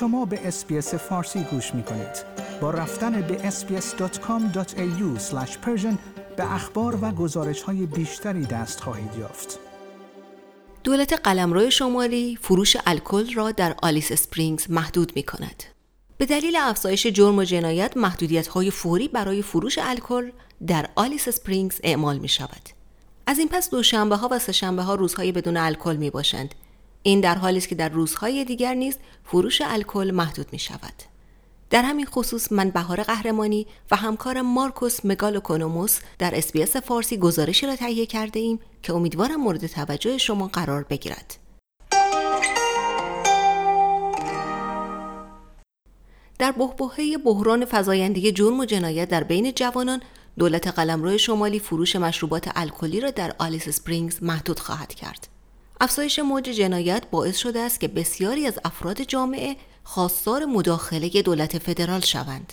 شما به SBS فارسی گوش می کنید. با رفتن به sbs.com.au به اخبار و گزارش های بیشتری دست خواهید یافت. دولت قلمرو شمالی فروش الکل را در آلیس اسپرینگز محدود می کند. به دلیل افزایش جرم و جنایت محدودیت های فوری برای فروش الکل در آلیس اسپرینگز اعمال می شود. از این پس دوشنبه ها و سهشنبه ها روزهای بدون الکل می باشند. این در حالی است که در روزهای دیگر نیز فروش الکل محدود می شود. در همین خصوص من بهار قهرمانی و همکار مارکوس مگالوکونوموس در SBS فارسی گزارشی را تهیه کرده ایم که امیدوارم مورد توجه شما قرار بگیرد. در بحبوحه بحران فزایندگی جرم و جنایت در بین جوانان دولت قلمرو شمالی فروش مشروبات الکلی را در آلیس اسپرینگز محدود خواهد کرد. افزایش موج جنایت باعث شده است که بسیاری از افراد جامعه خواستار مداخله دولت فدرال شوند.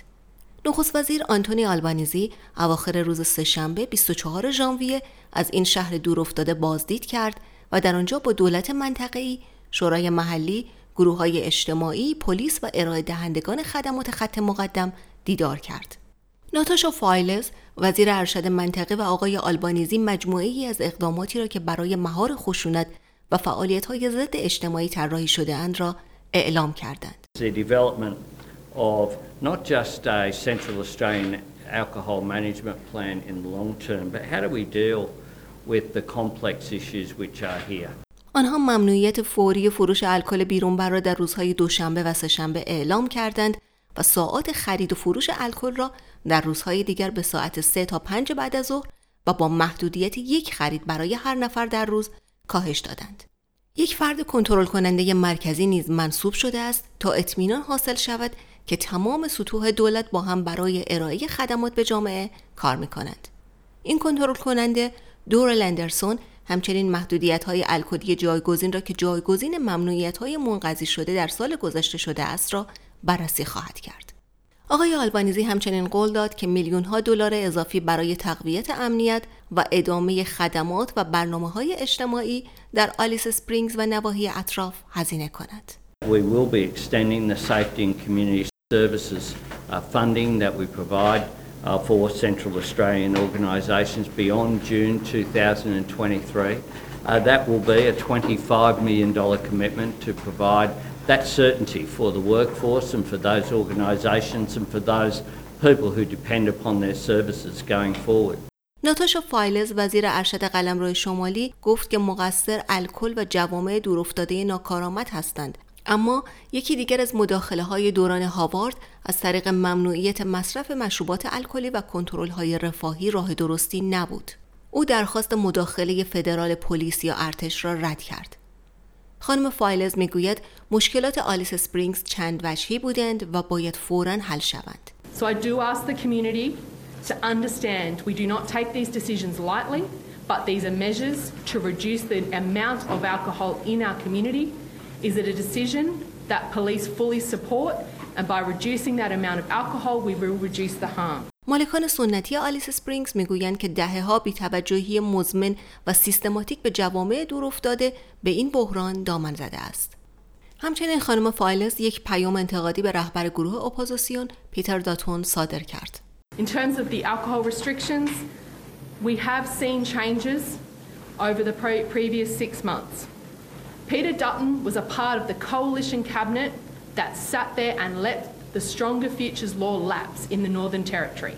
نخست وزیر آنتونی آلبانیزی اواخر روز سهشنبه 24 ژانویه از این شهر دورافتاده بازدید کرد و در آنجا با دولت منطقه‌ای، شورای محلی، گروه های اجتماعی، پلیس و ارائه دهندگان خدمات خط مقدم دیدار کرد. ناتاشا فایلز وزیر ارشد منطقه و آقای آلبانیزی مجموعه ای از اقداماتی را که برای مهار خشونت و فعالیت های ضد اجتماعی طراحی شده اند را اعلام کردند. The development of not just a Central Australian alcohol management plan in the long term, but how do we deal with the complex issues which are here? آنها ممنوعیت فوری فروش الکل بیرونبر را در روزهای دوشنبه و سهشنبه اعلام کردند و ساعات خرید و فروش الکل را در روزهای دیگر به ساعت 3 تا 5 بعد از ظهر و با محدودیت یک خرید برای هر نفر در روز کاهش دادند. یک فرد کنترل کننده مرکزی نیز منصوب شده است تا اطمینان حاصل شود که تمام سطوح دولت با هم برای ارائه خدمات به جامعه کار می کنند. این کنترل کننده دور لندرسون همچنین محدودیت های الکلی جایگزین را که جایگزین ممنوعیت های منقضی شده در سال گذشته شده است را بررسی خواهد کرد. آقای آلبانیزی همچنین قول داد که میلیون ها دلار اضافی برای تقویت امنیت و ادامه خدمات و برنامه های اجتماعی در آلیس سپرینگز و نواحی اطراف هزینه کند. We will be extending the safety and community services uh, funding that we provide uh, for Central Australian organisations beyond June 2023. Uh, that will be a $25 million commitment to provide that certainty for the workforce and for those organisations and for those people who depend upon their services going forward. ناتاشا فایلز وزیر ارشد قلمرو شمالی گفت که مقصر الکل و جوامع دورافتاده ناکارآمد هستند اما یکی دیگر از مداخله های دوران هاوارد از طریق ممنوعیت مصرف مشروبات الکلی و کنترل های رفاهی راه درستی نبود. او درخواست مداخله فدرال پلیس یا ارتش را رد کرد. خانم فایلز میگوید مشکلات آلیس سپرینگز چند وجهی بودند و باید فوراً حل شوند. So I do ask the community to understand we do not take these decisions lightly, but these are measures to reduce the amount of alcohol in our community. Is it a decision that police fully support? And by reducing that amount of alcohol, we will reduce the harm. مالکان سنتی آلیس سپرینگز می‌گویند که دهه ها بیتوجهی مزمن و سیستماتیک به جوامع دور افتاده به این بحران دامن زده است. همچنین خانم فایلز یک پیام انتقادی به رهبر گروه اپوزیسیون پیتر داتون صادر کرد. In terms of the alcohol restrictions, we have seen changes over the pre- previous six months. Peter Dutton was a part of the coalition cabinet that sat there and let the Stronger Futures law lapse in the Northern Territory.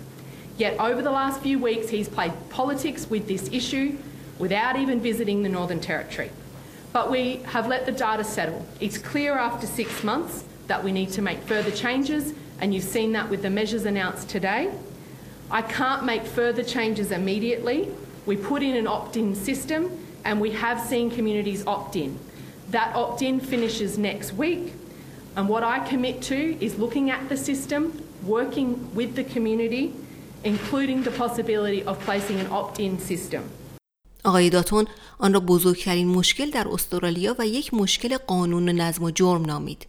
Yet over the last few weeks, he's played politics with this issue without even visiting the Northern Territory. But we have let the data settle. It's clear after six months that we need to make further changes, and you've seen that with the measures announced today. I can't make further changes immediately. We put in an opt in system, and we have seen communities opt in. That opt in finishes next week. And what I commit to is looking at the system, working with the community, including the possibility of placing an opt in system. آقای داتون آن را بزرگترین مشکل در استرالیا و یک مشکل قانون و نظم و جرم نامید.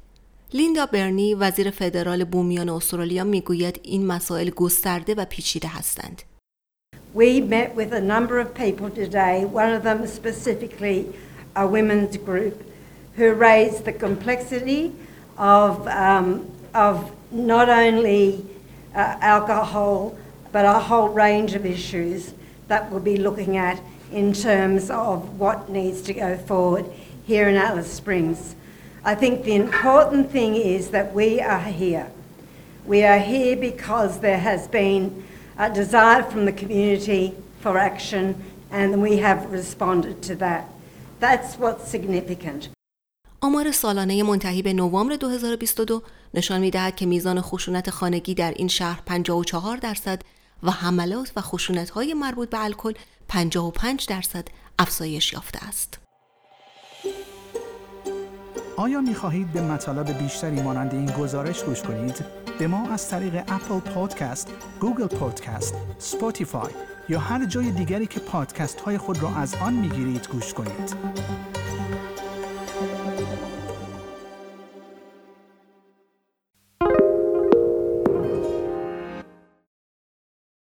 لیندا برنی وزیر فدرال بومیان استرالیا می‌گوید این مسائل گسترده و پیچیده هستند. We met with a number of people today, one of them specifically a women's group, who raised the complexity of, um, of not only uh, alcohol, but a whole range of issues that we'll be looking at in terms of what needs to go forward here in Alice Springs. I think the important thing is that we are here. We are here because there has been a desire from the community for action and we have responded to that. That's what's significant. آمار سالانه منتهی به نوامبر 2022 نشان می‌دهد که میزان خشونت خانگی در این شهر 54 درصد و حملات و خشونت‌های مربوط به الکل 55 درصد افزایش یافته است. آیا می خواهید به مطالب بیشتری مانند این گزارش گوش کنید؟ به ما از طریق اپل پادکست، Google Podcast، Spotify یا هر جای دیگری که پادکست های خود را از آن می گیرید گوش کنید.